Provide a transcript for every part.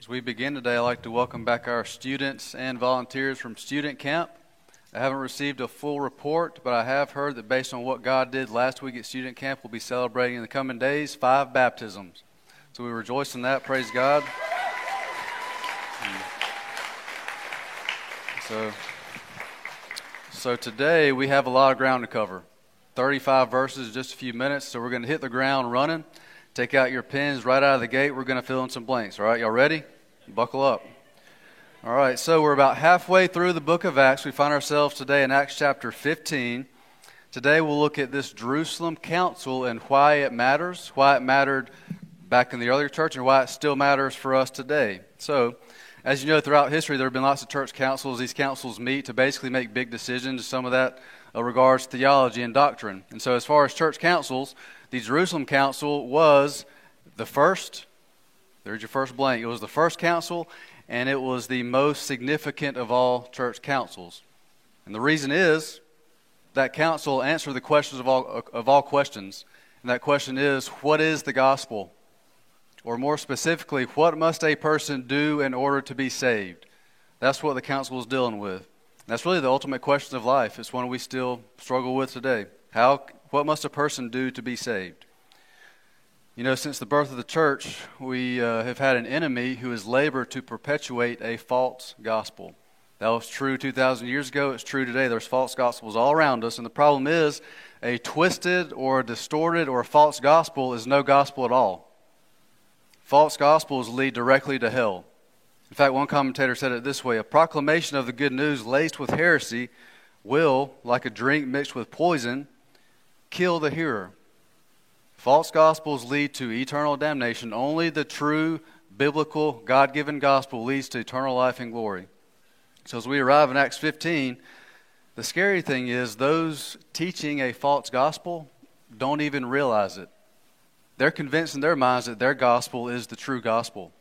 As we begin today, I'd like to welcome back our students and volunteers from student camp. I haven't received a full report, but I have heard that based on what God did last week at student camp, we'll be celebrating in the coming days five baptisms. So we rejoice in that. Praise God. So, so today we have a lot of ground to cover. 35 verses, in just a few minutes. So we're going to hit the ground running. Take out your pens right out of the gate. We're going to fill in some blanks. All right, y'all ready? Buckle up. All right, so we're about halfway through the book of Acts. We find ourselves today in Acts chapter 15. Today we'll look at this Jerusalem council and why it matters, why it mattered back in the earlier church, and why it still matters for us today. So, as you know, throughout history, there have been lots of church councils. These councils meet to basically make big decisions. Some of that uh, regards theology and doctrine. And so, as far as church councils, the Jerusalem Council was the first. There's your first blank. It was the first council, and it was the most significant of all church councils. And the reason is that council answered the questions of all, of all questions. And that question is what is the gospel? Or more specifically, what must a person do in order to be saved? That's what the council is dealing with. That's really the ultimate question of life. It's one we still struggle with today. How, what must a person do to be saved? You know, since the birth of the church, we uh, have had an enemy who has labored to perpetuate a false gospel. That was true 2,000 years ago. It's true today. There's false gospels all around us. And the problem is, a twisted or a distorted or a false gospel is no gospel at all. False gospels lead directly to hell. In fact, one commentator said it this way A proclamation of the good news laced with heresy will, like a drink mixed with poison, kill the hearer. False gospels lead to eternal damnation. Only the true, biblical, God given gospel leads to eternal life and glory. So, as we arrive in Acts 15, the scary thing is those teaching a false gospel don't even realize it. They're convinced in their minds that their gospel is the true gospel.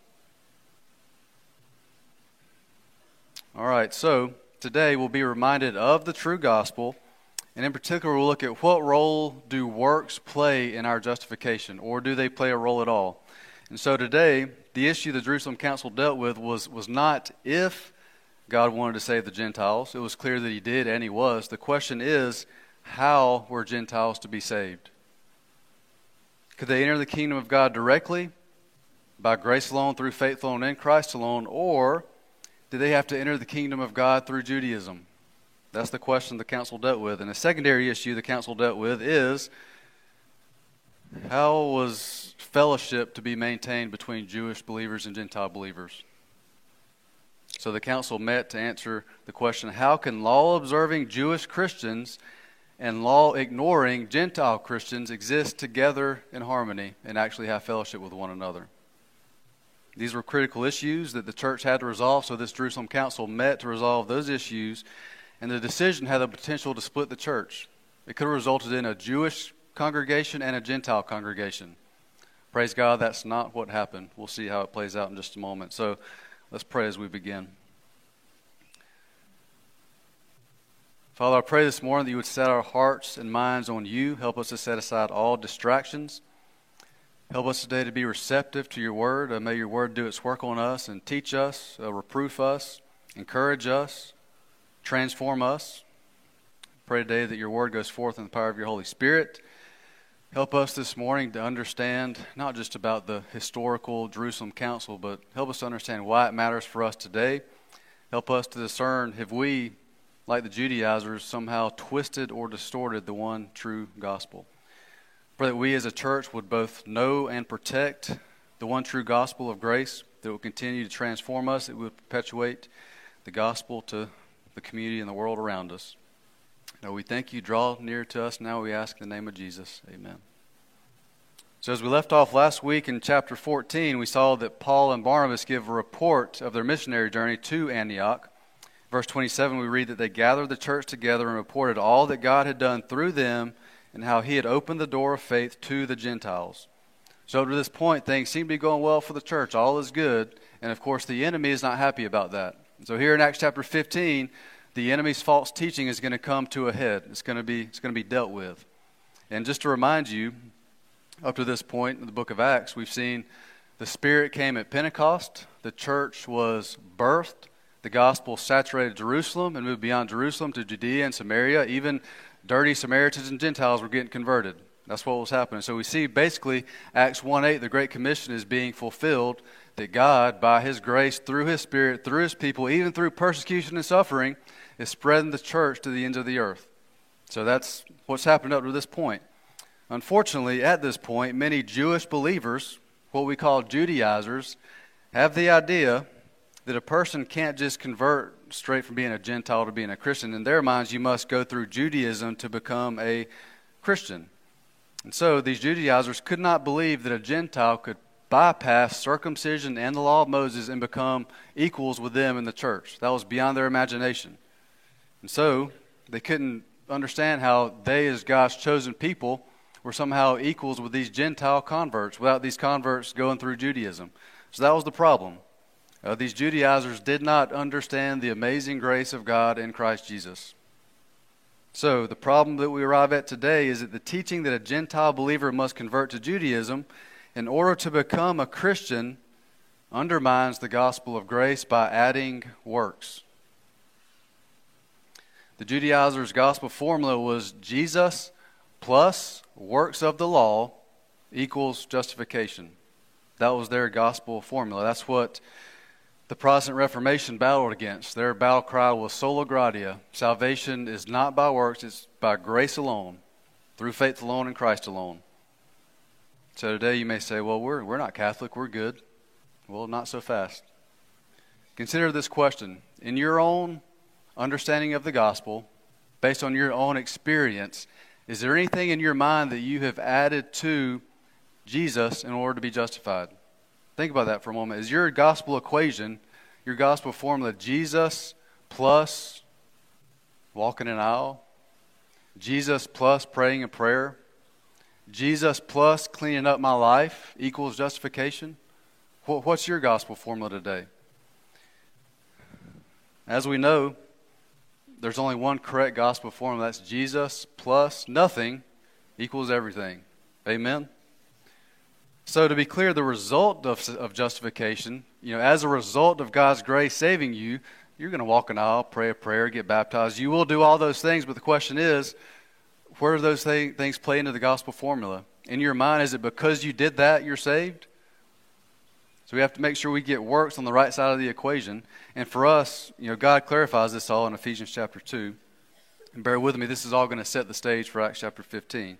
All right, so today we'll be reminded of the true gospel, and in particular, we'll look at what role do works play in our justification, or do they play a role at all? And so today, the issue the Jerusalem Council dealt with was, was not if God wanted to save the Gentiles. It was clear that He did, and He was. The question is, how were Gentiles to be saved? Could they enter the kingdom of God directly, by grace alone, through faith alone, in Christ alone, or did they have to enter the kingdom of God through Judaism? That's the question the council dealt with. And a secondary issue the council dealt with is how was fellowship to be maintained between Jewish believers and Gentile believers? So the council met to answer the question how can law observing Jewish Christians and law ignoring Gentile Christians exist together in harmony and actually have fellowship with one another? These were critical issues that the church had to resolve, so this Jerusalem council met to resolve those issues, and the decision had the potential to split the church. It could have resulted in a Jewish congregation and a Gentile congregation. Praise God, that's not what happened. We'll see how it plays out in just a moment. So let's pray as we begin. Father, I pray this morning that you would set our hearts and minds on you. Help us to set aside all distractions. Help us today to be receptive to your word. Uh, may your word do its work on us and teach us, uh, reproof us, encourage us, transform us. Pray today that your word goes forth in the power of your Holy Spirit. Help us this morning to understand not just about the historical Jerusalem Council, but help us to understand why it matters for us today. Help us to discern if we, like the Judaizers, somehow twisted or distorted the one true gospel. Pray that we as a church would both know and protect the one true gospel of grace that will continue to transform us, it will perpetuate the gospel to the community and the world around us. Now we thank you, draw near to us. Now we ask in the name of Jesus. Amen. So, as we left off last week in chapter 14, we saw that Paul and Barnabas give a report of their missionary journey to Antioch. Verse 27, we read that they gathered the church together and reported all that God had done through them and how he had opened the door of faith to the Gentiles. So, to this point, things seem to be going well for the church. All is good. And of course, the enemy is not happy about that. So, here in Acts chapter 15, the enemy's false teaching is going to come to a head. It's going to be, it's going to be dealt with. And just to remind you, up to this point in the book of Acts, we've seen the Spirit came at Pentecost, the church was birthed, the gospel saturated Jerusalem and moved beyond Jerusalem to Judea and Samaria. Even dirty Samaritans and Gentiles were getting converted. That's what was happening. So we see basically Acts 1 8, the Great Commission is being fulfilled, that God, by His grace, through His Spirit, through His people, even through persecution and suffering, is spreading the church to the ends of the earth. So that's what's happened up to this point. Unfortunately, at this point, many Jewish believers, what we call Judaizers, have the idea that a person can't just convert straight from being a Gentile to being a Christian. In their minds, you must go through Judaism to become a Christian. And so these Judaizers could not believe that a Gentile could bypass circumcision and the law of Moses and become equals with them in the church. That was beyond their imagination. And so they couldn't understand how they, as God's chosen people, were somehow equals with these Gentile converts without these converts going through Judaism. So that was the problem. Uh, these Judaizers did not understand the amazing grace of God in Christ Jesus. So, the problem that we arrive at today is that the teaching that a Gentile believer must convert to Judaism in order to become a Christian undermines the gospel of grace by adding works. The Judaizers' gospel formula was Jesus plus works of the law equals justification. That was their gospel formula. That's what the Protestant Reformation battled against. Their battle cry was sola gratia. Salvation is not by works, it's by grace alone, through faith alone in Christ alone. So today you may say, well, we're, we're not Catholic, we're good. Well, not so fast. Consider this question. In your own understanding of the gospel, based on your own experience, is there anything in your mind that you have added to Jesus in order to be justified? Think about that for a moment. Is your gospel equation, your gospel formula, Jesus plus walking an aisle? Jesus plus praying a prayer? Jesus plus cleaning up my life equals justification? What's your gospel formula today? As we know, there's only one correct gospel formula that's Jesus plus nothing equals everything. Amen? So, to be clear, the result of, of justification, you know, as a result of God's grace saving you, you're going to walk an aisle, pray a prayer, get baptized. You will do all those things, but the question is, where do those th- things play into the gospel formula? In your mind, is it because you did that you're saved? So we have to make sure we get works on the right side of the equation. And for us, you know, God clarifies this all in Ephesians chapter 2. And bear with me, this is all going to set the stage for Acts chapter 15.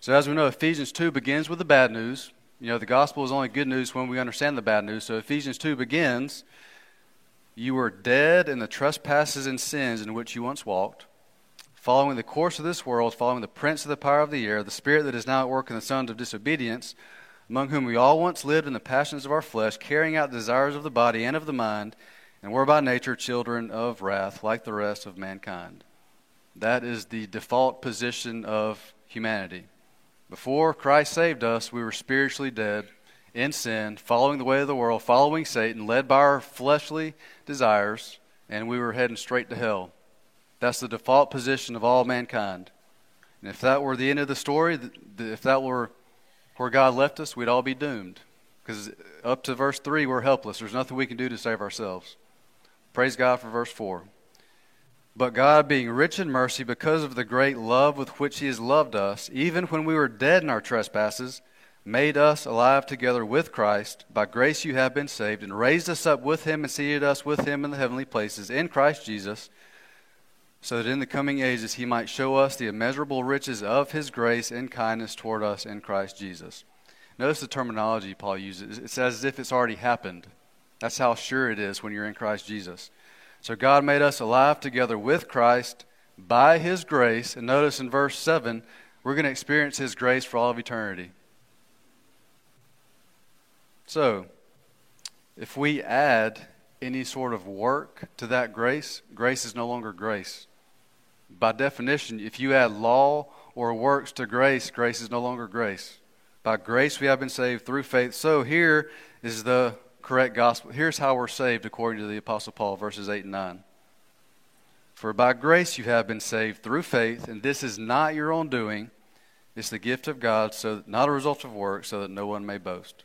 So as we know, Ephesians 2 begins with the bad news. You know, the gospel is only good news when we understand the bad news. So Ephesians 2 begins You were dead in the trespasses and sins in which you once walked, following the course of this world, following the prince of the power of the air, the spirit that is now at work in the sons of disobedience, among whom we all once lived in the passions of our flesh, carrying out the desires of the body and of the mind, and were by nature children of wrath, like the rest of mankind. That is the default position of humanity. Before Christ saved us, we were spiritually dead in sin, following the way of the world, following Satan, led by our fleshly desires, and we were heading straight to hell. That's the default position of all mankind. And if that were the end of the story, if that were where God left us, we'd all be doomed. Because up to verse 3, we're helpless. There's nothing we can do to save ourselves. Praise God for verse 4. But God, being rich in mercy, because of the great love with which He has loved us, even when we were dead in our trespasses, made us alive together with Christ. By grace you have been saved, and raised us up with Him and seated us with Him in the heavenly places in Christ Jesus, so that in the coming ages He might show us the immeasurable riches of His grace and kindness toward us in Christ Jesus. Notice the terminology Paul uses. It's as if it's already happened. That's how sure it is when you're in Christ Jesus. So God made us alive together with Christ by his grace. And notice in verse 7, we're going to experience his grace for all of eternity. So, if we add any sort of work to that grace, grace is no longer grace. By definition, if you add law or works to grace, grace is no longer grace. By grace we have been saved through faith. So here is the correct gospel. Here's how we're saved according to the Apostle Paul, verses 8 and 9. For by grace you have been saved through faith, and this is not your own doing. It's the gift of God, so not a result of work, so that no one may boast.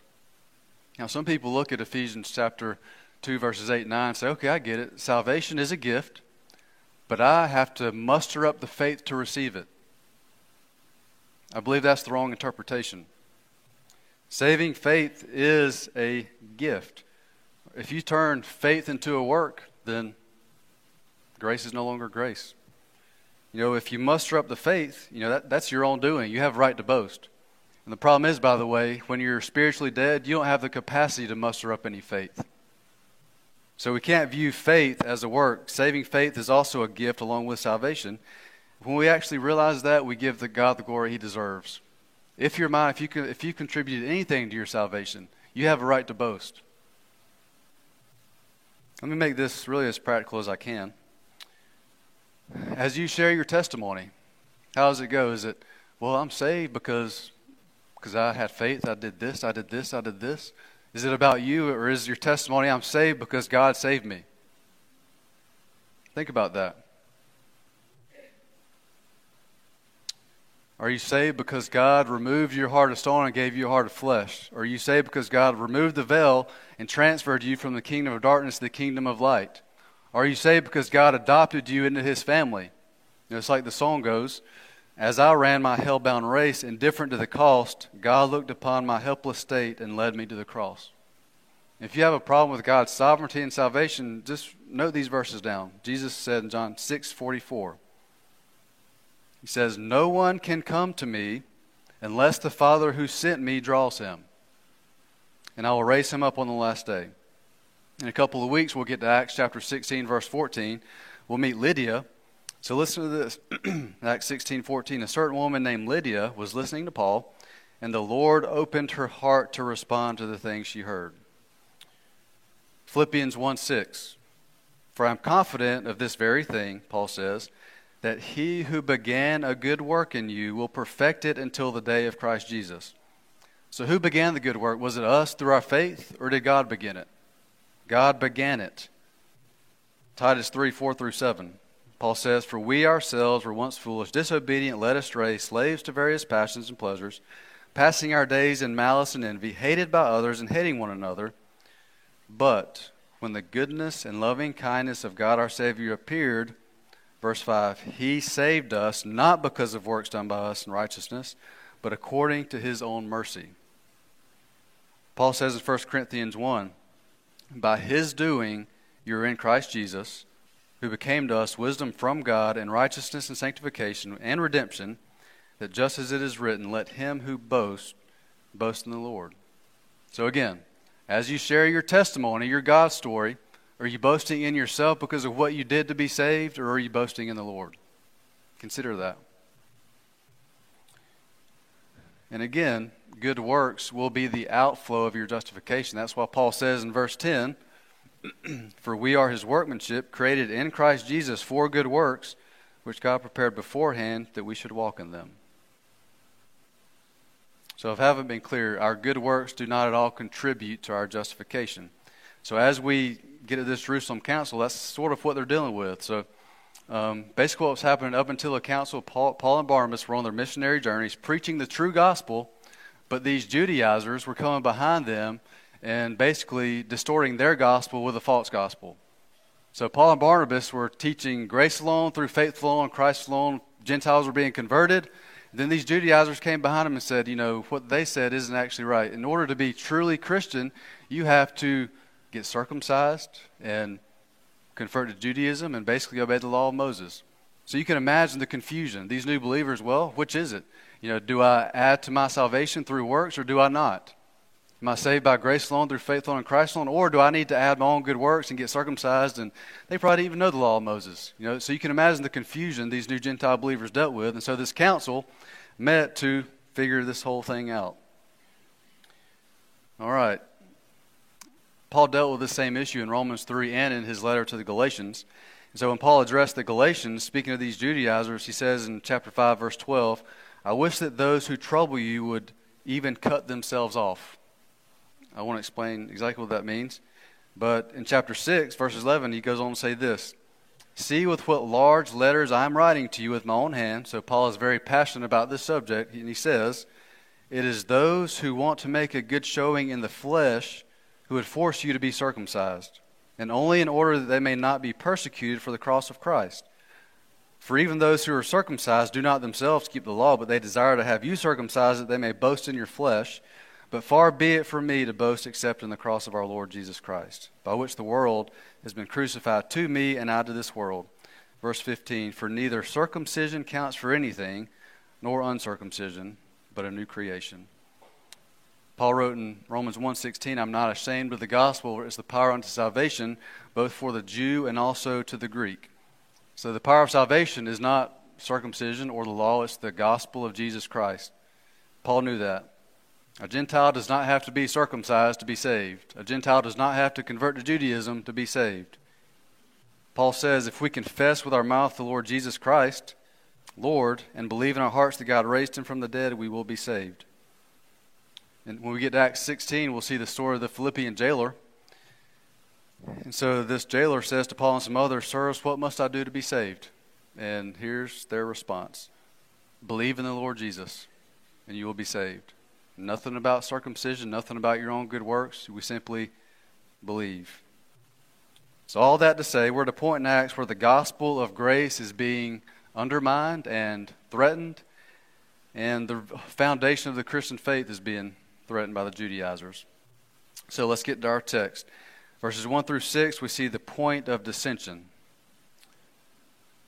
Now, some people look at Ephesians chapter 2, verses 8 and 9 and say, okay, I get it. Salvation is a gift, but I have to muster up the faith to receive it. I believe that's the wrong interpretation. Saving faith is a gift. If you turn faith into a work, then grace is no longer grace. You know, if you muster up the faith, you know, that, that's your own doing. You have right to boast. And the problem is, by the way, when you're spiritually dead, you don't have the capacity to muster up any faith. So we can't view faith as a work. Saving faith is also a gift along with salvation. When we actually realize that, we give the God the glory he deserves. If you're mine, if you, if you contributed anything to your salvation, you have a right to boast. Let me make this really as practical as I can. As you share your testimony, how does it go? Is it, well, I'm saved because, because I had faith, I did this, I did this, I did this? Is it about you, or is your testimony, I'm saved because God saved me? Think about that. Are you saved because God removed your heart of stone and gave you a heart of flesh? Or are you saved because God removed the veil and transferred you from the kingdom of darkness to the kingdom of light? Are you saved because God adopted you into his family? You know, it's like the song goes As I ran my hell-bound race, indifferent to the cost, God looked upon my helpless state and led me to the cross. If you have a problem with God's sovereignty and salvation, just note these verses down. Jesus said in John 6 44, he says, No one can come to me unless the Father who sent me draws him. And I will raise him up on the last day. In a couple of weeks, we'll get to Acts chapter 16, verse 14. We'll meet Lydia. So listen to this Acts 16, 14. A certain woman named Lydia was listening to Paul, and the Lord opened her heart to respond to the things she heard. Philippians 1 6. For I am confident of this very thing, Paul says that he who began a good work in you will perfect it until the day of Christ Jesus. So, who began the good work? Was it us through our faith, or did God begin it? God began it. Titus 3 4 through 7. Paul says, For we ourselves were once foolish, disobedient, led astray, slaves to various passions and pleasures, passing our days in malice and envy, hated by others and hating one another. But when the goodness and loving kindness of God our Savior appeared, Verse 5 He saved us not because of works done by us in righteousness, but according to His own mercy. Paul says in 1 Corinthians 1 By His doing, you're in Christ Jesus, who became to us wisdom from God and righteousness and sanctification and redemption, that just as it is written, let him who boasts boast in the Lord. So again, as you share your testimony, your God story, are you boasting in yourself because of what you did to be saved, or are you boasting in the Lord? Consider that. And again, good works will be the outflow of your justification. That's why Paul says in verse 10 For we are his workmanship, created in Christ Jesus for good works, which God prepared beforehand that we should walk in them. So, if I haven't been clear, our good works do not at all contribute to our justification. So, as we get to this Jerusalem council, that's sort of what they're dealing with. So um, basically, what was happening up until the council, Paul, Paul and Barnabas were on their missionary journeys preaching the true gospel, but these Judaizers were coming behind them and basically distorting their gospel with a false gospel. So Paul and Barnabas were teaching grace alone, through faith alone, Christ alone. Gentiles were being converted. then these Judaizers came behind them and said, you know, what they said isn't actually right. In order to be truly Christian, you have to get circumcised and convert to Judaism and basically obey the law of Moses. So you can imagine the confusion. These new believers, well, which is it? You know, do I add to my salvation through works or do I not? Am I saved by grace alone, through faith alone, in Christ alone, or do I need to add my own good works and get circumcised? And they probably didn't even know the law of Moses. You know, so you can imagine the confusion these new Gentile believers dealt with. And so this council met to figure this whole thing out. All right. Paul dealt with the same issue in Romans 3 and in his letter to the Galatians. And so when Paul addressed the Galatians, speaking of these Judaizers, he says in chapter 5, verse 12, I wish that those who trouble you would even cut themselves off. I want to explain exactly what that means. But in chapter 6, verse 11, he goes on to say this See with what large letters I am writing to you with my own hand. So Paul is very passionate about this subject. And he says, It is those who want to make a good showing in the flesh who would force you to be circumcised, and only in order that they may not be persecuted for the cross of Christ. For even those who are circumcised do not themselves keep the law, but they desire to have you circumcised that they may boast in your flesh. But far be it from me to boast except in the cross of our Lord Jesus Christ, by which the world has been crucified to me and I to this world. Verse 15 For neither circumcision counts for anything, nor uncircumcision, but a new creation. Paul wrote in Romans 1:16, "I'm not ashamed of the gospel, it's the power unto salvation, both for the Jew and also to the Greek." So the power of salvation is not circumcision or the law, it's the gospel of Jesus Christ. Paul knew that. A Gentile does not have to be circumcised to be saved. A Gentile does not have to convert to Judaism to be saved. Paul says if we confess with our mouth the Lord Jesus Christ, Lord, and believe in our hearts that God raised him from the dead, we will be saved. And when we get to Acts 16, we'll see the story of the Philippian jailer. And so this jailer says to Paul and some others, Sirs, what must I do to be saved? And here's their response Believe in the Lord Jesus, and you will be saved. Nothing about circumcision, nothing about your own good works. We simply believe. So, all that to say, we're at a point in Acts where the gospel of grace is being undermined and threatened, and the foundation of the Christian faith is being threatened by the Judaizers. So, let's get to our text. Verses 1 through 6, we see the point of dissension.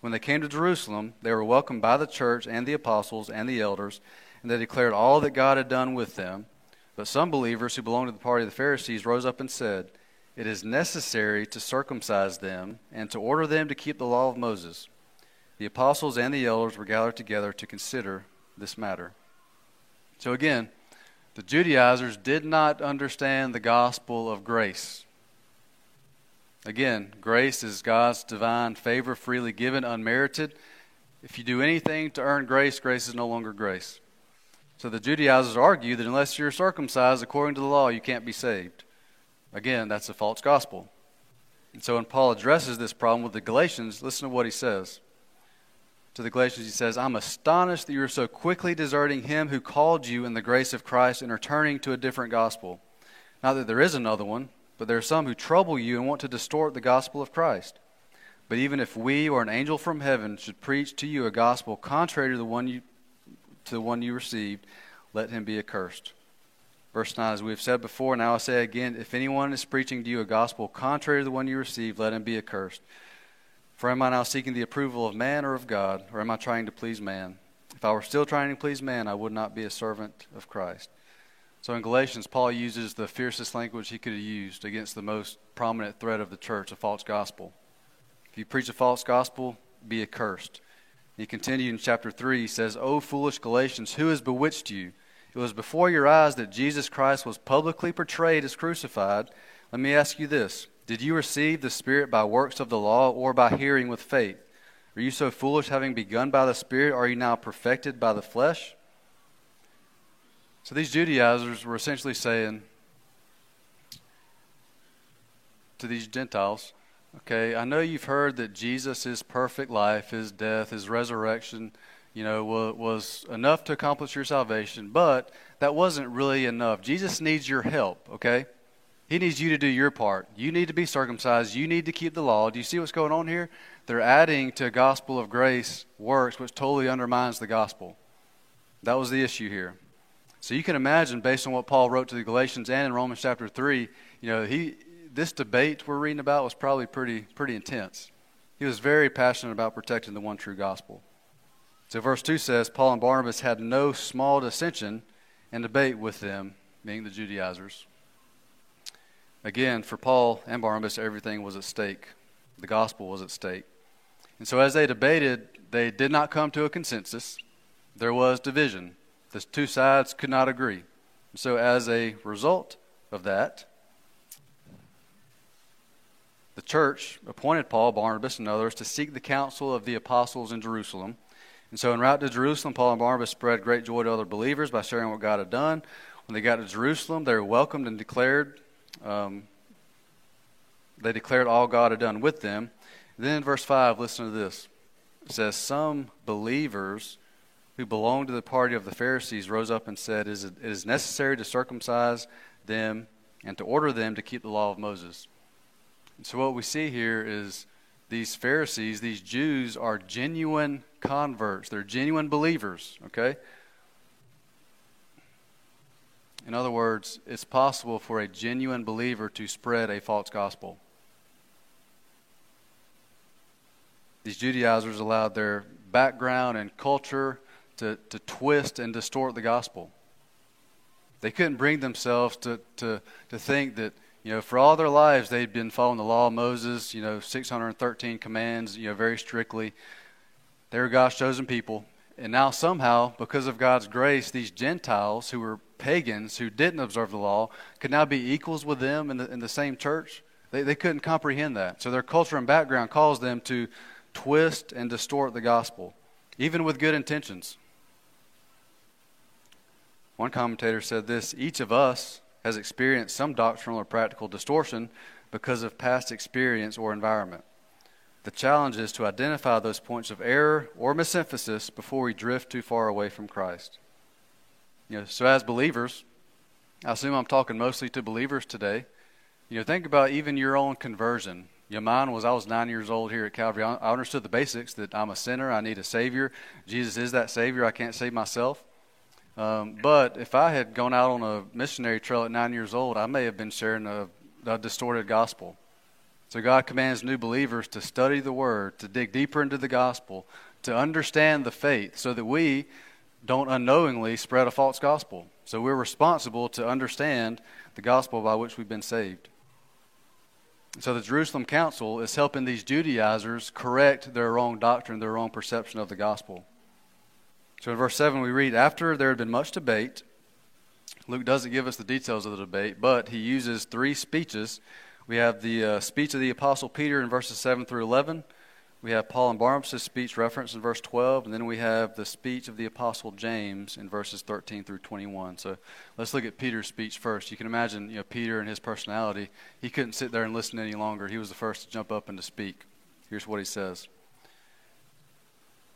When they came to Jerusalem, they were welcomed by the church and the apostles and the elders, and they declared all that God had done with them. But some believers who belonged to the party of the Pharisees rose up and said, It is necessary to circumcise them and to order them to keep the law of Moses. The apostles and the elders were gathered together to consider this matter. So again, the Judaizers did not understand the gospel of grace. Again, grace is God's divine favor freely given, unmerited. If you do anything to earn grace, grace is no longer grace. So the Judaizers argue that unless you're circumcised according to the law, you can't be saved. Again, that's a false gospel. And so when Paul addresses this problem with the Galatians, listen to what he says. To the Galatians, he says, I'm astonished that you are so quickly deserting him who called you in the grace of Christ and are turning to a different gospel. Not that there is another one but there are some who trouble you and want to distort the gospel of Christ. But even if we or an angel from heaven should preach to you a gospel contrary to the one you, to the one you received, let him be accursed. Verse 9, as we have said before, now I say again, if anyone is preaching to you a gospel contrary to the one you received, let him be accursed. For am I now seeking the approval of man or of God, or am I trying to please man? If I were still trying to please man, I would not be a servant of Christ. So in Galatians, Paul uses the fiercest language he could have used against the most prominent threat of the church, a false gospel. If you preach a false gospel, be accursed. He continued in chapter 3, he says, O foolish Galatians, who has bewitched you? It was before your eyes that Jesus Christ was publicly portrayed as crucified. Let me ask you this Did you receive the Spirit by works of the law or by hearing with faith? Are you so foolish, having begun by the Spirit, are you now perfected by the flesh? So these Judaizers were essentially saying to these Gentiles, okay, I know you've heard that Jesus' perfect life, his death, his resurrection, you know, was, enough to accomplish your salvation, but that wasn't really enough. Jesus needs your help, okay? He needs you to do your part. You need to be circumcised. You need to keep the law. Do you see what's going on here? They're adding to a gospel of grace works, which totally undermines the gospel. That was the issue here. So you can imagine, based on what Paul wrote to the Galatians and in Romans chapter 3, you know, he, this debate we're reading about was probably pretty, pretty intense. He was very passionate about protecting the one true gospel. So verse 2 says, Paul and Barnabas had no small dissension and debate with them, being the Judaizers. Again, for Paul and Barnabas, everything was at stake. The gospel was at stake. And so as they debated, they did not come to a consensus. There was division. The two sides could not agree. So, as a result of that, the church appointed Paul, Barnabas, and others to seek the counsel of the apostles in Jerusalem. And so, en route to Jerusalem, Paul and Barnabas spread great joy to other believers by sharing what God had done. When they got to Jerusalem, they were welcomed and declared. Um, they declared all God had done with them. Then in verse 5, listen to this. It says, Some believers who belonged to the party of the Pharisees rose up and said, It is necessary to circumcise them and to order them to keep the law of Moses. And so, what we see here is these Pharisees, these Jews, are genuine converts. They're genuine believers, okay? In other words, it's possible for a genuine believer to spread a false gospel. These Judaizers allowed their background and culture to, to twist and distort the gospel. They couldn't bring themselves to, to, to think that, you know, for all their lives they'd been following the law of Moses, you know, 613 commands, you know, very strictly. They were God's chosen people. And now somehow, because of God's grace, these Gentiles who were pagans, who didn't observe the law, could now be equals with them in the, in the same church. They, they couldn't comprehend that. So their culture and background caused them to twist and distort the gospel, even with good intentions. One commentator said this each of us has experienced some doctrinal or practical distortion because of past experience or environment. The challenge is to identify those points of error or misemphasis before we drift too far away from Christ. You know, so as believers, I assume I'm talking mostly to believers today. You know, think about even your own conversion. You know, mine was I was nine years old here at Calvary. I understood the basics that I'm a sinner. I need a Savior. Jesus is that Savior. I can't save myself. Um, but if I had gone out on a missionary trail at nine years old, I may have been sharing a, a distorted gospel. So God commands new believers to study the Word, to dig deeper into the gospel, to understand the faith, so that we don't unknowingly spread a false gospel. So we're responsible to understand the gospel by which we've been saved. So the Jerusalem Council is helping these Judaizers correct their wrong doctrine, their wrong perception of the gospel. So in verse 7, we read, After there had been much debate, Luke doesn't give us the details of the debate, but he uses three speeches. We have the uh, speech of the Apostle Peter in verses 7 through 11. We have Paul and Barnabas' speech referenced in verse 12, and then we have the speech of the Apostle James in verses 13 through 21. So let's look at Peter's speech first. You can imagine, you know, Peter and his personality. He couldn't sit there and listen any longer. He was the first to jump up and to speak. Here's what he says.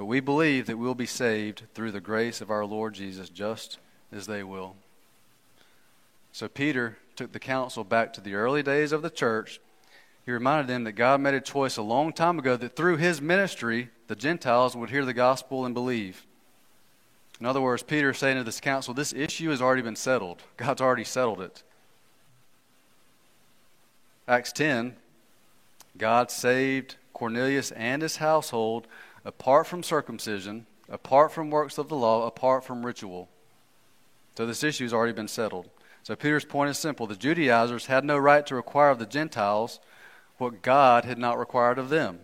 But we believe that we'll be saved through the grace of our Lord Jesus, just as they will. So Peter took the council back to the early days of the church. He reminded them that God made a choice a long time ago that through his ministry, the Gentiles would hear the gospel and believe. In other words, Peter is saying to this council, this issue has already been settled. God's already settled it. Acts 10, God saved Cornelius and his household apart from circumcision, apart from works of the law, apart from ritual. So this issue has already been settled. So Peter's point is simple the Judaizers had no right to require of the Gentiles what God had not required of them.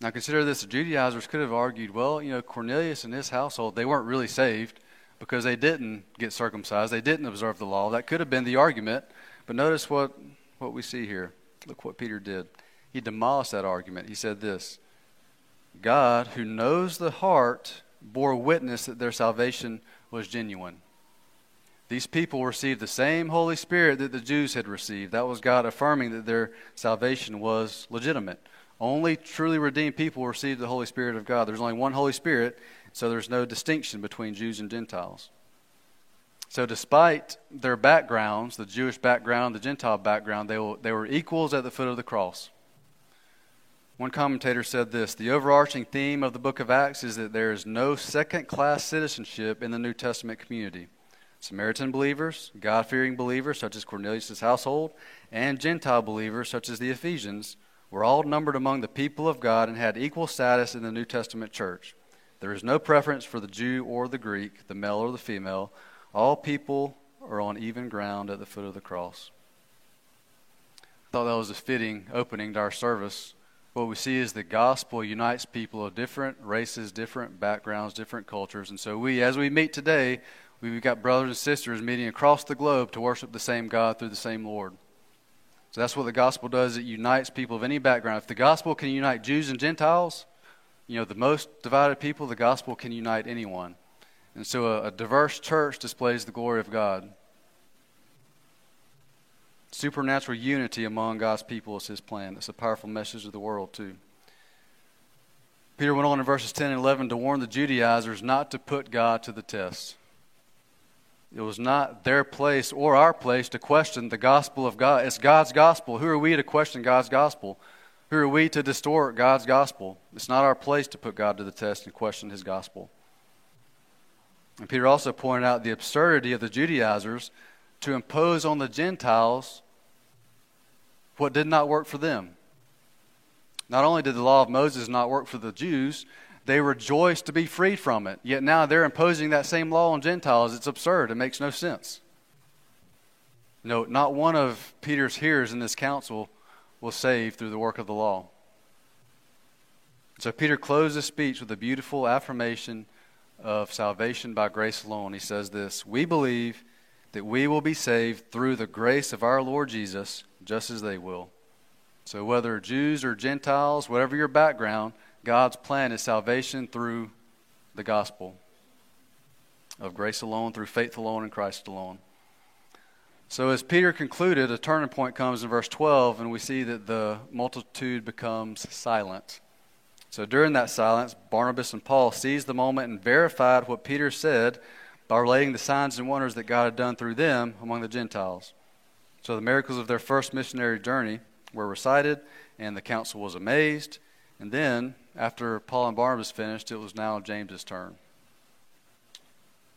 Now consider this the Judaizers could have argued, well, you know, Cornelius and his household, they weren't really saved because they didn't get circumcised, they didn't observe the law. That could have been the argument. But notice what, what we see here. Look what Peter did he demolished that argument. He said this God, who knows the heart, bore witness that their salvation was genuine. These people received the same Holy Spirit that the Jews had received. That was God affirming that their salvation was legitimate. Only truly redeemed people received the Holy Spirit of God. There's only one Holy Spirit, so there's no distinction between Jews and Gentiles. So, despite their backgrounds, the Jewish background, the Gentile background, they, will, they were equals at the foot of the cross. One commentator said this The overarching theme of the book of Acts is that there is no second class citizenship in the New Testament community. Samaritan believers, God fearing believers, such as Cornelius' household, and Gentile believers, such as the Ephesians, were all numbered among the people of God and had equal status in the New Testament church. There is no preference for the Jew or the Greek, the male or the female. All people are on even ground at the foot of the cross. I thought that was a fitting opening to our service. What we see is the gospel unites people of different races, different backgrounds, different cultures. And so we, as we meet today, we've got brothers and sisters meeting across the globe to worship the same God through the same Lord. So that's what the gospel does. It unites people of any background. If the gospel can unite Jews and Gentiles, you know, the most divided people, the gospel can unite anyone. And so a, a diverse church displays the glory of God. Supernatural unity among God's people is his plan. It's a powerful message to the world, too. Peter went on in verses 10 and 11 to warn the Judaizers not to put God to the test. It was not their place or our place to question the gospel of God. It's God's gospel. Who are we to question God's gospel? Who are we to distort God's gospel? It's not our place to put God to the test and question his gospel. And Peter also pointed out the absurdity of the Judaizers to impose on the Gentiles what did not work for them. Not only did the law of Moses not work for the Jews, they rejoiced to be freed from it. Yet now they're imposing that same law on Gentiles. It's absurd. It makes no sense. No, not one of Peter's hearers in this council was saved through the work of the law. So Peter closed his speech with a beautiful affirmation of salvation by grace alone. He says this We believe that we will be saved through the grace of our Lord Jesus, just as they will. So, whether Jews or Gentiles, whatever your background, God's plan is salvation through the gospel of grace alone, through faith alone, in Christ alone. So, as Peter concluded, a turning point comes in verse 12, and we see that the multitude becomes silent. So, during that silence, Barnabas and Paul seized the moment and verified what Peter said by relating the signs and wonders that God had done through them among the Gentiles. So, the miracles of their first missionary journey were recited, and the council was amazed. And then, after Paul and Barnabas finished, it was now James's turn.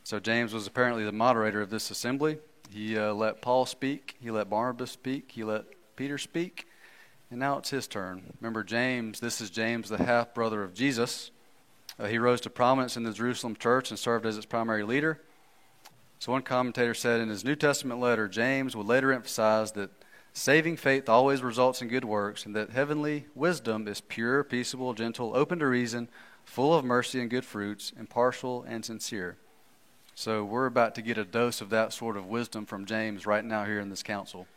So James was apparently the moderator of this assembly. He uh, let Paul speak, he let Barnabas speak, he let Peter speak, and now it's his turn. Remember, James, this is James, the half brother of Jesus. Uh, he rose to prominence in the Jerusalem church and served as its primary leader. So, one commentator said in his New Testament letter, James would later emphasize that Saving faith always results in good works, and that heavenly wisdom is pure, peaceable, gentle, open to reason, full of mercy and good fruits, impartial and sincere. So we're about to get a dose of that sort of wisdom from James right now here in this council.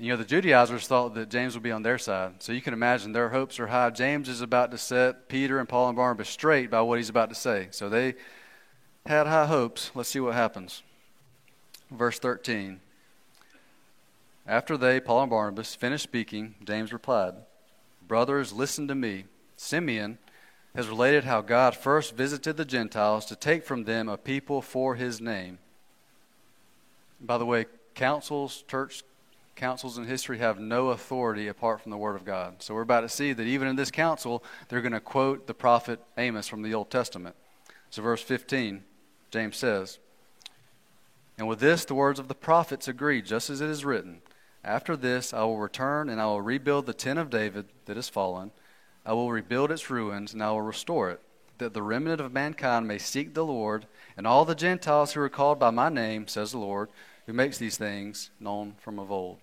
You know, the Judaizers thought that James would be on their side. So you can imagine their hopes are high. James is about to set Peter and Paul and Barnabas straight by what he's about to say. So they had high hopes. Let's see what happens. Verse 13. After they, Paul and Barnabas, finished speaking, James replied, Brothers, listen to me. Simeon has related how God first visited the Gentiles to take from them a people for his name. By the way, councils, church councils in history have no authority apart from the Word of God. So we're about to see that even in this council, they're going to quote the prophet Amos from the Old Testament. So, verse 15, James says, And with this, the words of the prophets agree, just as it is written. After this, I will return and I will rebuild the tent of David that is fallen. I will rebuild its ruins and I will restore it, that the remnant of mankind may seek the Lord, and all the Gentiles who are called by my name, says the Lord, who makes these things known from of old.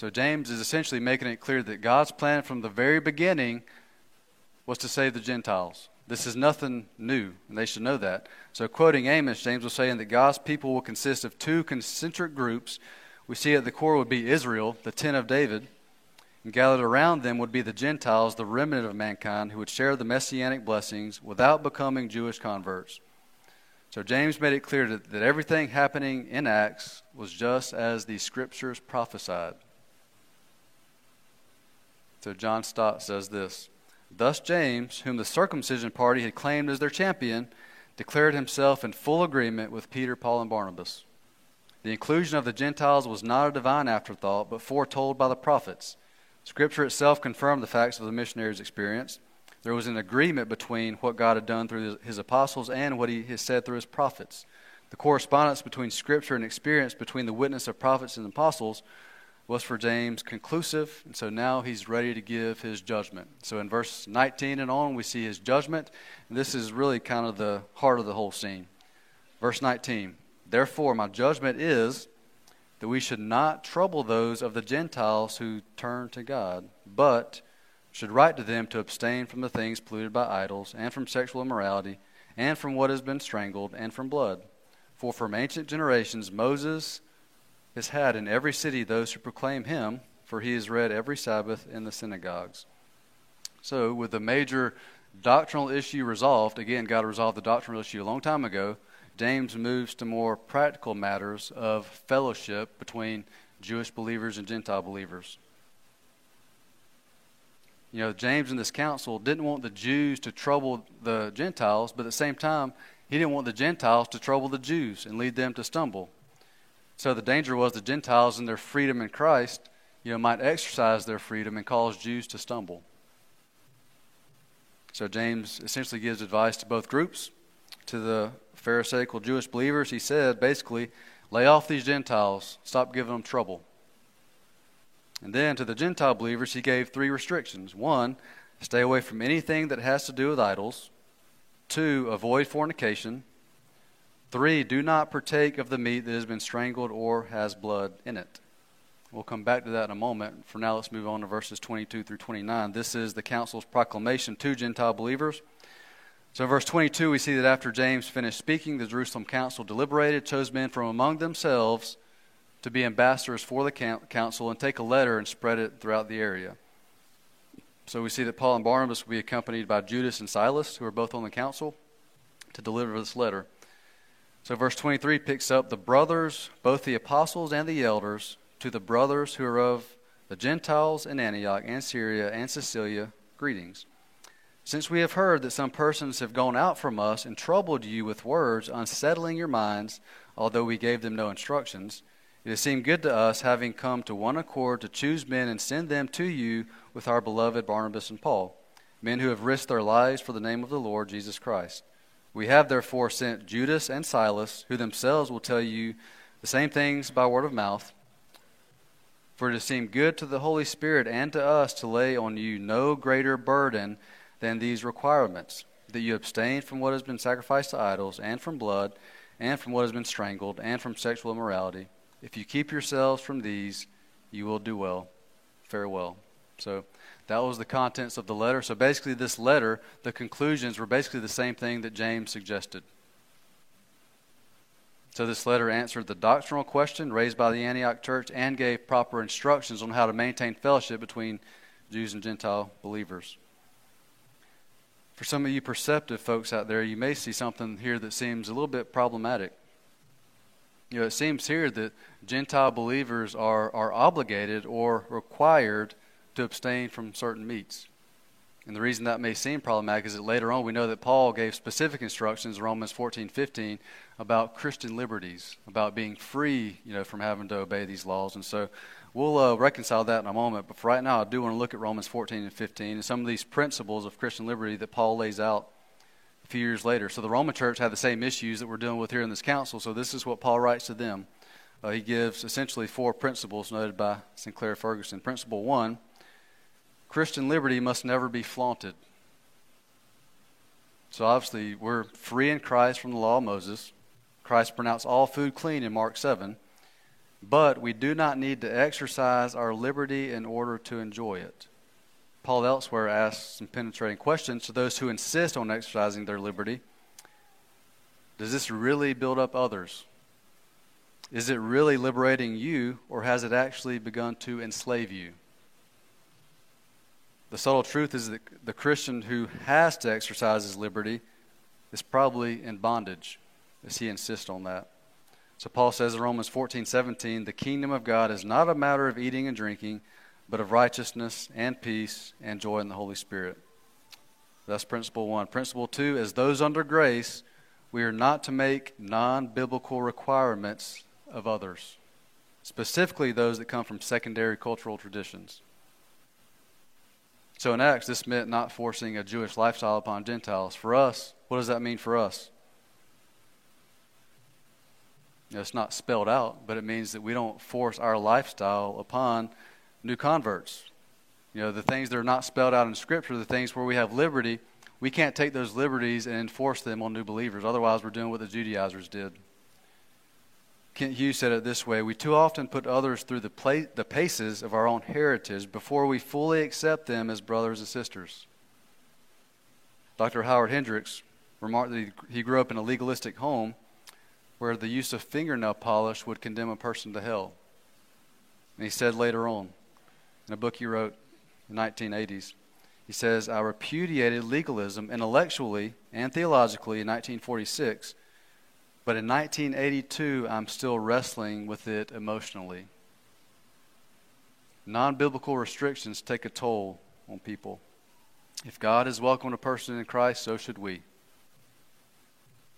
So James is essentially making it clear that God's plan from the very beginning was to save the Gentiles. This is nothing new, and they should know that. So, quoting Amos, James was saying that God's people will consist of two concentric groups we see at the core would be Israel, the tent of David, and gathered around them would be the Gentiles, the remnant of mankind, who would share the messianic blessings without becoming Jewish converts. So James made it clear that, that everything happening in Acts was just as the scriptures prophesied. So John Stott says this Thus James, whom the circumcision party had claimed as their champion, declared himself in full agreement with Peter, Paul, and Barnabas. The inclusion of the Gentiles was not a divine afterthought, but foretold by the prophets. Scripture itself confirmed the facts of the missionaries' experience. There was an agreement between what God had done through his apostles and what he has said through his prophets. The correspondence between Scripture and experience between the witness of prophets and apostles was for James conclusive, and so now he's ready to give his judgment. So in verse 19 and on, we see his judgment, and this is really kind of the heart of the whole scene. Verse 19 Therefore, my judgment is that we should not trouble those of the Gentiles who turn to God, but should write to them to abstain from the things polluted by idols, and from sexual immorality, and from what has been strangled, and from blood. For from ancient generations Moses has had in every city those who proclaim him, for he is read every Sabbath in the synagogues. So, with the major doctrinal issue resolved, again, God resolved the doctrinal issue a long time ago. James moves to more practical matters of fellowship between Jewish believers and Gentile believers. You know, James in this council didn't want the Jews to trouble the Gentiles, but at the same time, he didn't want the Gentiles to trouble the Jews and lead them to stumble. So the danger was the Gentiles in their freedom in Christ, you know, might exercise their freedom and cause Jews to stumble. So James essentially gives advice to both groups. To the Pharisaical Jewish believers, he said basically, lay off these Gentiles, stop giving them trouble. And then to the Gentile believers, he gave three restrictions. One, stay away from anything that has to do with idols. Two, avoid fornication. Three, do not partake of the meat that has been strangled or has blood in it. We'll come back to that in a moment. For now, let's move on to verses 22 through 29. This is the council's proclamation to Gentile believers. So, in verse 22, we see that after James finished speaking, the Jerusalem council deliberated, chose men from among themselves to be ambassadors for the council, and take a letter and spread it throughout the area. So, we see that Paul and Barnabas will be accompanied by Judas and Silas, who are both on the council, to deliver this letter. So, verse 23 picks up the brothers, both the apostles and the elders, to the brothers who are of the Gentiles in Antioch and Syria and Cilicia, greetings. Since we have heard that some persons have gone out from us and troubled you with words, unsettling your minds, although we gave them no instructions, it has seemed good to us, having come to one accord, to choose men and send them to you with our beloved Barnabas and Paul, men who have risked their lives for the name of the Lord Jesus Christ. We have therefore sent Judas and Silas, who themselves will tell you the same things by word of mouth. For it seemed good to the Holy Spirit and to us to lay on you no greater burden than these requirements that you abstain from what has been sacrificed to idols, and from blood, and from what has been strangled, and from sexual immorality. If you keep yourselves from these, you will do well. Farewell. So, that was the contents of the letter. So basically, this letter, the conclusions were basically the same thing that James suggested. So this letter answered the doctrinal question raised by the Antioch church and gave proper instructions on how to maintain fellowship between Jews and Gentile believers. For some of you perceptive folks out there, you may see something here that seems a little bit problematic. You know, it seems here that Gentile believers are, are obligated or required to abstain from certain meats. And the reason that may seem problematic is that later on we know that Paul gave specific instructions in Romans 14, 15 about Christian liberties, about being free, you know, from having to obey these laws. And so we'll uh, reconcile that in a moment. But for right now, I do want to look at Romans 14 and 15 and some of these principles of Christian liberty that Paul lays out a few years later. So the Roman church had the same issues that we're dealing with here in this council. So this is what Paul writes to them. Uh, he gives essentially four principles noted by Sinclair Ferguson. Principle one Christian liberty must never be flaunted. So obviously, we're free in Christ from the law of Moses. Christ pronounced all food clean in Mark 7. But we do not need to exercise our liberty in order to enjoy it. Paul elsewhere asks some penetrating questions to those who insist on exercising their liberty. Does this really build up others? Is it really liberating you, or has it actually begun to enslave you? The subtle truth is that the Christian who has to exercise his liberty is probably in bondage, as he insists on that. So Paul says in Romans 14, 17, the kingdom of God is not a matter of eating and drinking, but of righteousness and peace and joy in the Holy Spirit. That's principle one. Principle two, as those under grace, we are not to make non biblical requirements of others, specifically those that come from secondary cultural traditions. So in Acts, this meant not forcing a Jewish lifestyle upon Gentiles. For us, what does that mean for us? You know, it's not spelled out, but it means that we don't force our lifestyle upon new converts. You know, the things that are not spelled out in Scripture, the things where we have liberty, we can't take those liberties and enforce them on new believers. Otherwise, we're doing what the Judaizers did. Kent Hughes said it this way We too often put others through the, pla- the paces of our own heritage before we fully accept them as brothers and sisters. Dr. Howard Hendricks remarked that he grew up in a legalistic home where the use of fingernail polish would condemn a person to hell. And he said later on, in a book he wrote in the 1980s, he says, I repudiated legalism intellectually and theologically in 1946 but in 1982, I'm still wrestling with it emotionally. Non biblical restrictions take a toll on people. If God has welcomed a person in Christ, so should we.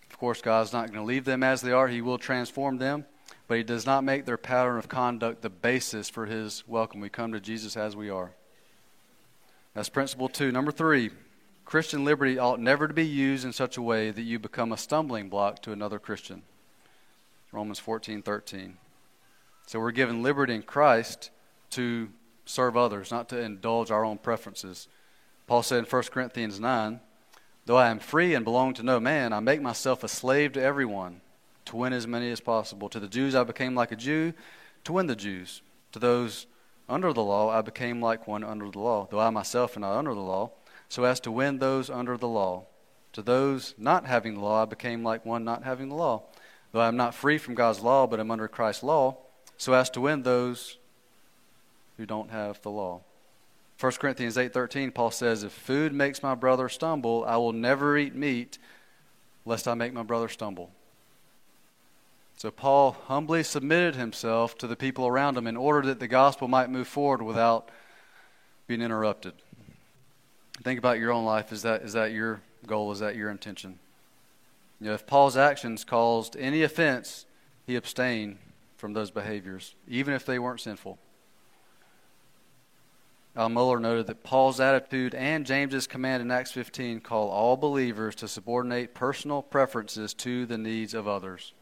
Of course, God's not going to leave them as they are, He will transform them, but He does not make their pattern of conduct the basis for His welcome. We come to Jesus as we are. That's principle two. Number three, Christian liberty ought never to be used in such a way that you become a stumbling block to another Christian. Romans 14:13. So we're given liberty in Christ to serve others, not to indulge our own preferences. Paul said in 1 Corinthians 9, Though I am free and belong to no man, I make myself a slave to everyone to win as many as possible. To the Jews I became like a Jew to win the Jews. To those under the law I became like one under the law, though I myself am not under the law so as to win those under the law. To those not having the law, I became like one not having the law. Though I am not free from God's law, but am under Christ's law, so as to win those who don't have the law. 1 Corinthians 8:13 Paul says if food makes my brother stumble I will never eat meat lest I make my brother stumble. So Paul humbly submitted himself to the people around him in order that the gospel might move forward without being interrupted. Think about your own life. Is that, is that your goal? Is that your intention? You know, if Paul's actions caused any offense, he abstained from those behaviors, even if they weren't sinful. Al Mohler noted that Paul's attitude and James's command in Acts 15 call all believers to subordinate personal preferences to the needs of others.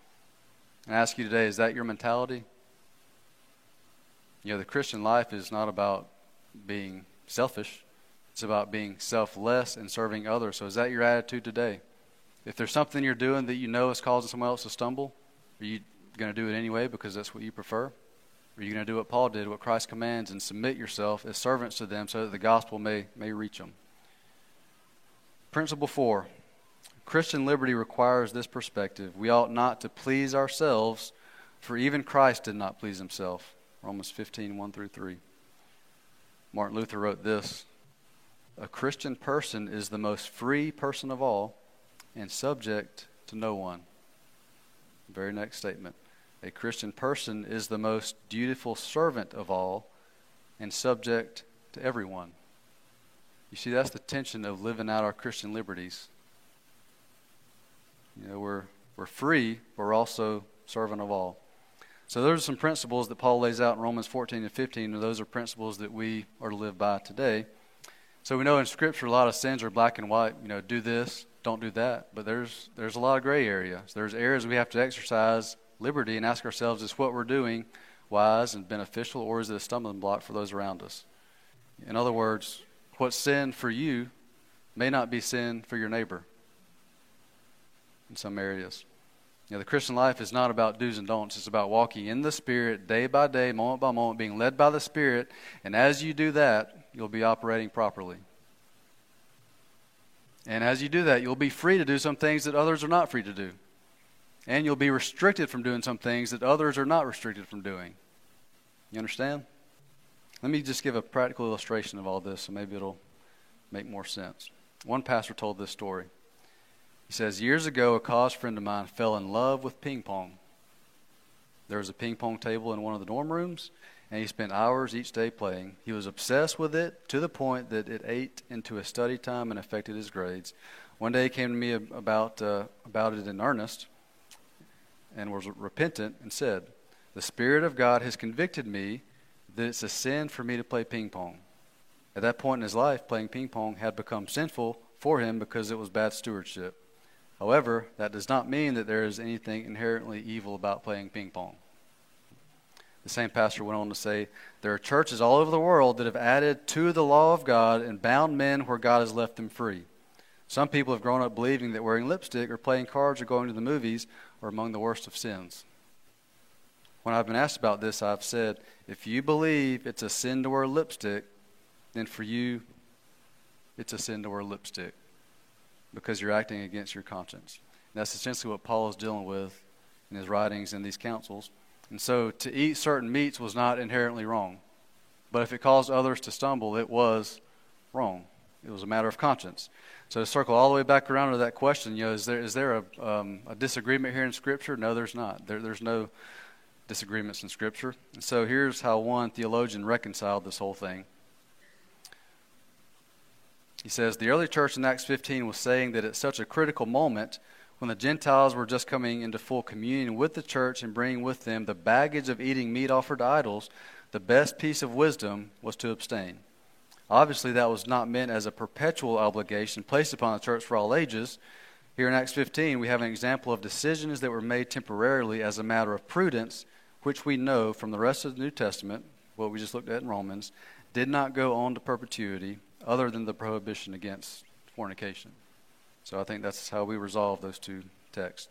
I ask you today, is that your mentality? You know, the Christian life is not about being selfish. It's about being selfless and serving others. So, is that your attitude today? If there's something you're doing that you know is causing someone else to stumble, are you going to do it anyway because that's what you prefer? Are you going to do what Paul did, what Christ commands, and submit yourself as servants to them so that the gospel may, may reach them? Principle four Christian liberty requires this perspective. We ought not to please ourselves, for even Christ did not please himself. Romans 15, 1 through 3. Martin Luther wrote this a Christian person is the most free person of all and subject to no one. Very next statement. A Christian person is the most dutiful servant of all and subject to everyone. You see, that's the tension of living out our Christian liberties. You know, we're, we're free, but we're also servant of all. So those are some principles that Paul lays out in Romans 14 and 15, and those are principles that we are to live by today. So we know in Scripture a lot of sins are black and white. You know, do this, don't do that. But there's there's a lot of gray areas. There's areas we have to exercise liberty and ask ourselves: Is what we're doing wise and beneficial, or is it a stumbling block for those around us? In other words, what's sin for you may not be sin for your neighbor. In some areas. You know, the Christian life is not about do's and don'ts. It's about walking in the Spirit day by day, moment by moment, being led by the Spirit. And as you do that, you'll be operating properly. And as you do that, you'll be free to do some things that others are not free to do. And you'll be restricted from doing some things that others are not restricted from doing. You understand? Let me just give a practical illustration of all this, so maybe it'll make more sense. One pastor told this story. He says, Years ago, a college friend of mine fell in love with ping pong. There was a ping pong table in one of the dorm rooms, and he spent hours each day playing. He was obsessed with it to the point that it ate into his study time and affected his grades. One day he came to me about, uh, about it in earnest and was repentant and said, The Spirit of God has convicted me that it's a sin for me to play ping pong. At that point in his life, playing ping pong had become sinful for him because it was bad stewardship. However, that does not mean that there is anything inherently evil about playing ping pong. The same pastor went on to say, There are churches all over the world that have added to the law of God and bound men where God has left them free. Some people have grown up believing that wearing lipstick or playing cards or going to the movies are among the worst of sins. When I've been asked about this, I've said, if you believe it's a sin to wear lipstick, then for you, it's a sin to wear lipstick because you're acting against your conscience. And that's essentially what Paul is dealing with in his writings in these councils. And so to eat certain meats was not inherently wrong. But if it caused others to stumble, it was wrong. It was a matter of conscience. So to circle all the way back around to that question, you know, is there is there a, um, a disagreement here in Scripture? No, there's not. There, there's no disagreements in Scripture. And so here's how one theologian reconciled this whole thing. He says the early church in Acts 15 was saying that at such a critical moment, when the Gentiles were just coming into full communion with the church and bringing with them the baggage of eating meat offered to idols, the best piece of wisdom was to abstain. Obviously, that was not meant as a perpetual obligation placed upon the church for all ages. Here in Acts 15, we have an example of decisions that were made temporarily as a matter of prudence, which we know from the rest of the New Testament, what we just looked at in Romans, did not go on to perpetuity other than the prohibition against fornication. So I think that's how we resolve those two texts.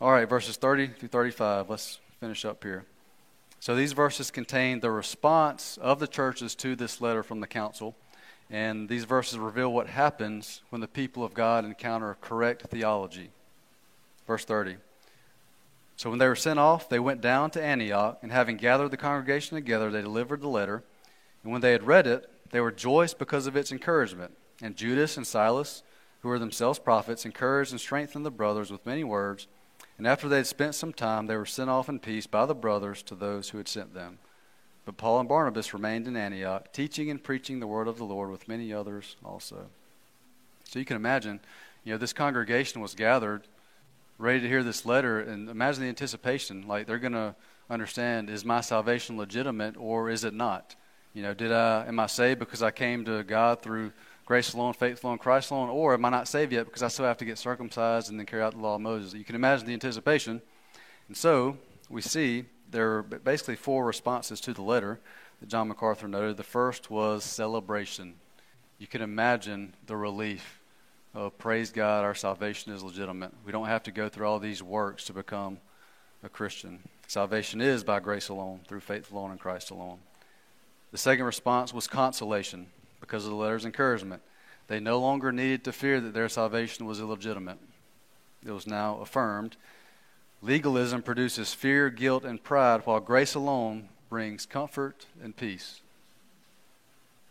All right, verses 30 through 35. Let's finish up here. So these verses contain the response of the churches to this letter from the council. And these verses reveal what happens when the people of God encounter correct theology. Verse 30. So when they were sent off, they went down to Antioch, and having gathered the congregation together, they delivered the letter. And when they had read it, they were rejoiced because of its encouragement. And Judas and Silas, who were themselves prophets, encouraged and strengthened the brothers with many words. And after they had spent some time, they were sent off in peace by the brothers to those who had sent them. But Paul and Barnabas remained in Antioch, teaching and preaching the word of the Lord with many others also. So you can imagine, you know, this congregation was gathered, ready to hear this letter, and imagine the anticipation. Like they're going to understand: is my salvation legitimate or is it not? You know, did I am I saved because I came to God through grace alone, faith alone, Christ alone, or am I not saved yet because I still have to get circumcised and then carry out the law of Moses? You can imagine the anticipation. And so we see there are basically four responses to the letter that John MacArthur noted. The first was celebration. You can imagine the relief of praise God, our salvation is legitimate. We don't have to go through all these works to become a Christian. Salvation is by grace alone, through faith alone, in Christ alone. The second response was consolation because of the letter's encouragement. They no longer needed to fear that their salvation was illegitimate. It was now affirmed. Legalism produces fear, guilt, and pride, while grace alone brings comfort and peace.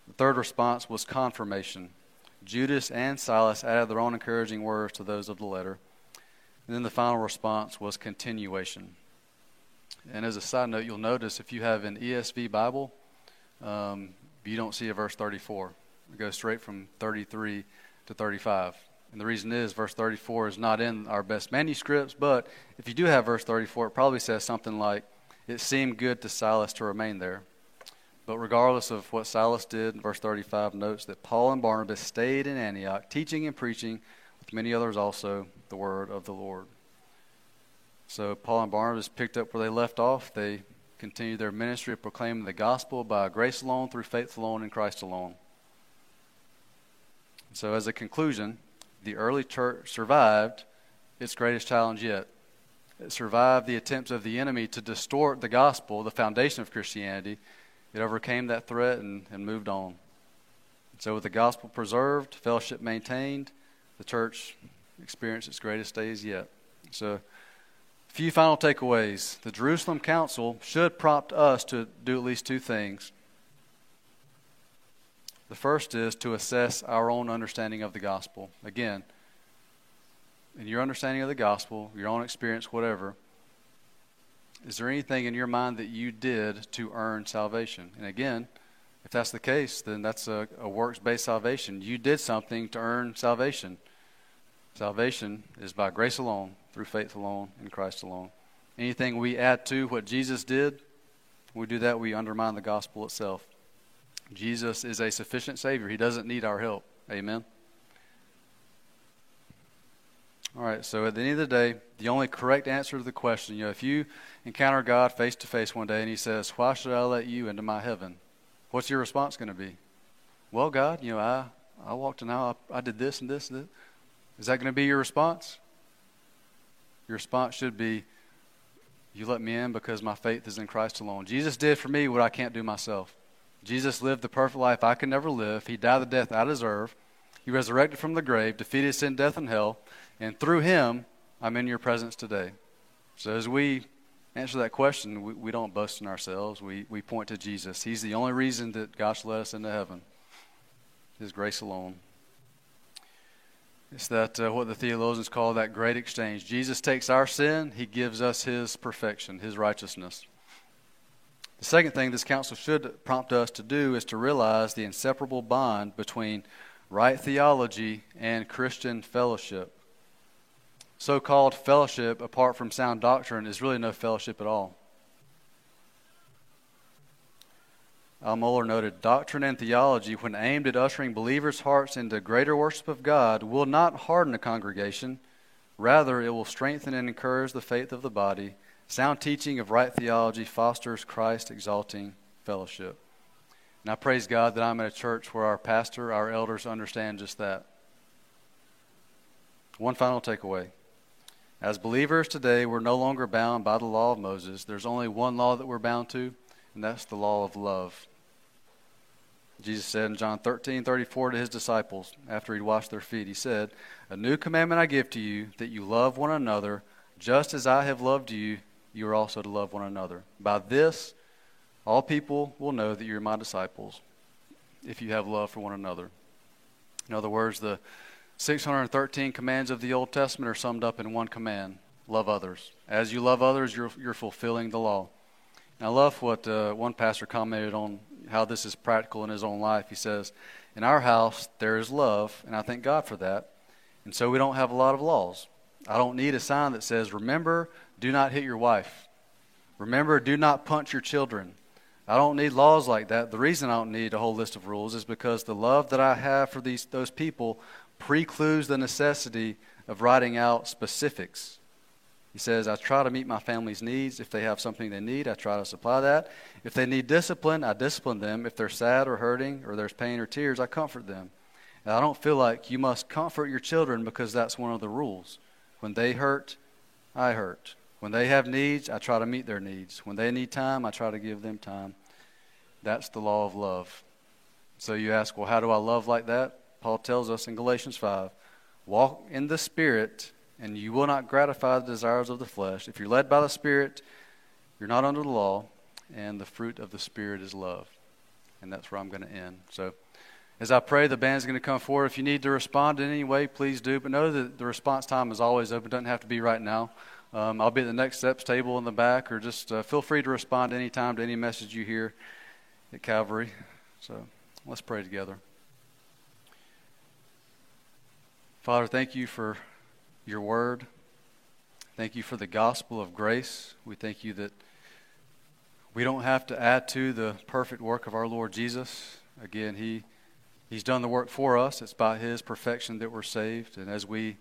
The third response was confirmation. Judas and Silas added their own encouraging words to those of the letter. And then the final response was continuation. And as a side note, you'll notice if you have an ESV Bible, um, you don't see a verse 34. It goes straight from 33 to 35. And the reason is verse 34 is not in our best manuscripts, but if you do have verse 34, it probably says something like, It seemed good to Silas to remain there. But regardless of what Silas did, verse 35 notes that Paul and Barnabas stayed in Antioch, teaching and preaching with many others also the word of the Lord. So Paul and Barnabas picked up where they left off. They continue their ministry of proclaiming the gospel by grace alone, through faith alone, in Christ alone. So, as a conclusion, the early church survived its greatest challenge yet. It survived the attempts of the enemy to distort the gospel, the foundation of Christianity. It overcame that threat and, and moved on. So, with the gospel preserved, fellowship maintained, the church experienced its greatest days yet. So, few final takeaways. The Jerusalem Council should prompt us to do at least two things. The first is to assess our own understanding of the gospel. Again, in your understanding of the gospel, your own experience, whatever, is there anything in your mind that you did to earn salvation? And again, if that's the case, then that's a, a works based salvation. You did something to earn salvation. Salvation is by grace alone, through faith alone, in Christ alone. Anything we add to what Jesus did, we do that, we undermine the gospel itself. Jesus is a sufficient Savior. He doesn't need our help. Amen. All right, so at the end of the day, the only correct answer to the question, you know, if you encounter God face to face one day and He says, Why should I let you into my heaven? What's your response going to be? Well, God, you know, I, I walked an aisle, I, I did this and this and this. Is that going to be your response? Your response should be, You let me in because my faith is in Christ alone. Jesus did for me what I can't do myself. Jesus lived the perfect life I could never live. He died the death I deserve. He resurrected from the grave, defeated sin, death, and hell. And through him, I'm in your presence today. So as we answer that question, we, we don't boast in ourselves. We, we point to Jesus. He's the only reason that God's let us into heaven. His grace alone. It's that uh, what the theologians call that great exchange. Jesus takes our sin, he gives us his perfection, his righteousness. The second thing this council should prompt us to do is to realize the inseparable bond between right theology and Christian fellowship so called fellowship apart from sound doctrine is really no fellowship at all. Al Mohler noted Doctrine and theology, when aimed at ushering believers' hearts into greater worship of God, will not harden a congregation. Rather, it will strengthen and encourage the faith of the body. Sound teaching of right theology fosters Christ exalting fellowship. And I praise God that I'm in a church where our pastor, our elders understand just that. One final takeaway. As believers today, we're no longer bound by the law of Moses. There's only one law that we're bound to, and that's the law of love. Jesus said in John 13, 34 to his disciples, after he'd washed their feet, he said, A new commandment I give to you, that you love one another, just as I have loved you, you are also to love one another. By this, all people will know that you're my disciples, if you have love for one another. In other words, the 613 commands of the Old Testament are summed up in one command love others. As you love others, you're, you're fulfilling the law. And I love what uh, one pastor commented on how this is practical in his own life. He says, In our house, there is love, and I thank God for that. And so we don't have a lot of laws. I don't need a sign that says, Remember, do not hit your wife. Remember, do not punch your children. I don't need laws like that. The reason I don't need a whole list of rules is because the love that I have for these, those people precludes the necessity of writing out specifics. He says, I try to meet my family's needs. If they have something they need, I try to supply that. If they need discipline, I discipline them. If they're sad or hurting or there's pain or tears, I comfort them. And I don't feel like you must comfort your children because that's one of the rules. When they hurt, I hurt. When they have needs, I try to meet their needs. When they need time, I try to give them time. That's the law of love. So you ask, well, how do I love like that? Paul tells us in Galatians 5 walk in the Spirit, and you will not gratify the desires of the flesh. If you're led by the Spirit, you're not under the law, and the fruit of the Spirit is love. And that's where I'm going to end. So, as I pray, the band's going to come forward. If you need to respond in any way, please do. But know that the response time is always open. It doesn't have to be right now. Um, I'll be at the next steps table in the back, or just uh, feel free to respond anytime to any message you hear at Calvary. So let's pray together. Father, thank you for your word. Thank you for the gospel of grace. We thank you that we don't have to add to the perfect work of our Lord Jesus. Again, he he's done the work for us. It's by his perfection that we're saved. And as we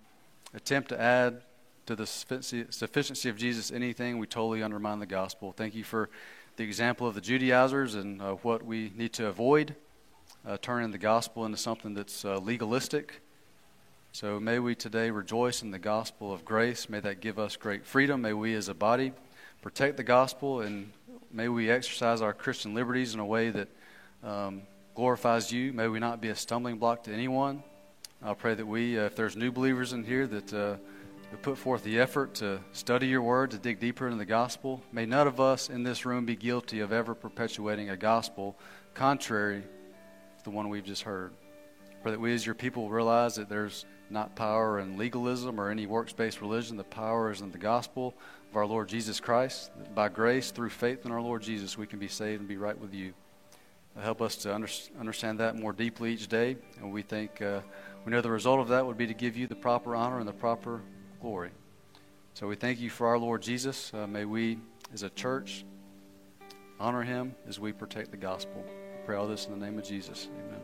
attempt to add to the sufficiency of Jesus anything, we totally undermine the gospel. Thank you for the example of the Judaizers and uh, what we need to avoid, uh, turning the gospel into something that's uh, legalistic so may we today rejoice in the gospel of grace. May that give us great freedom. May we as a body protect the gospel and may we exercise our Christian liberties in a way that um, glorifies you. May we not be a stumbling block to anyone. I pray that we, uh, if there's new believers in here, that uh, put forth the effort to study your word, to dig deeper into the gospel. May none of us in this room be guilty of ever perpetuating a gospel contrary to the one we've just heard. Pray that we as your people realize that there's not power in legalism or any works based religion. The power is in the gospel of our Lord Jesus Christ. By grace, through faith in our Lord Jesus, we can be saved and be right with you. Uh, help us to under, understand that more deeply each day. And we think, uh, we know the result of that would be to give you the proper honor and the proper glory. So we thank you for our Lord Jesus. Uh, may we, as a church, honor him as we protect the gospel. I pray all this in the name of Jesus. Amen.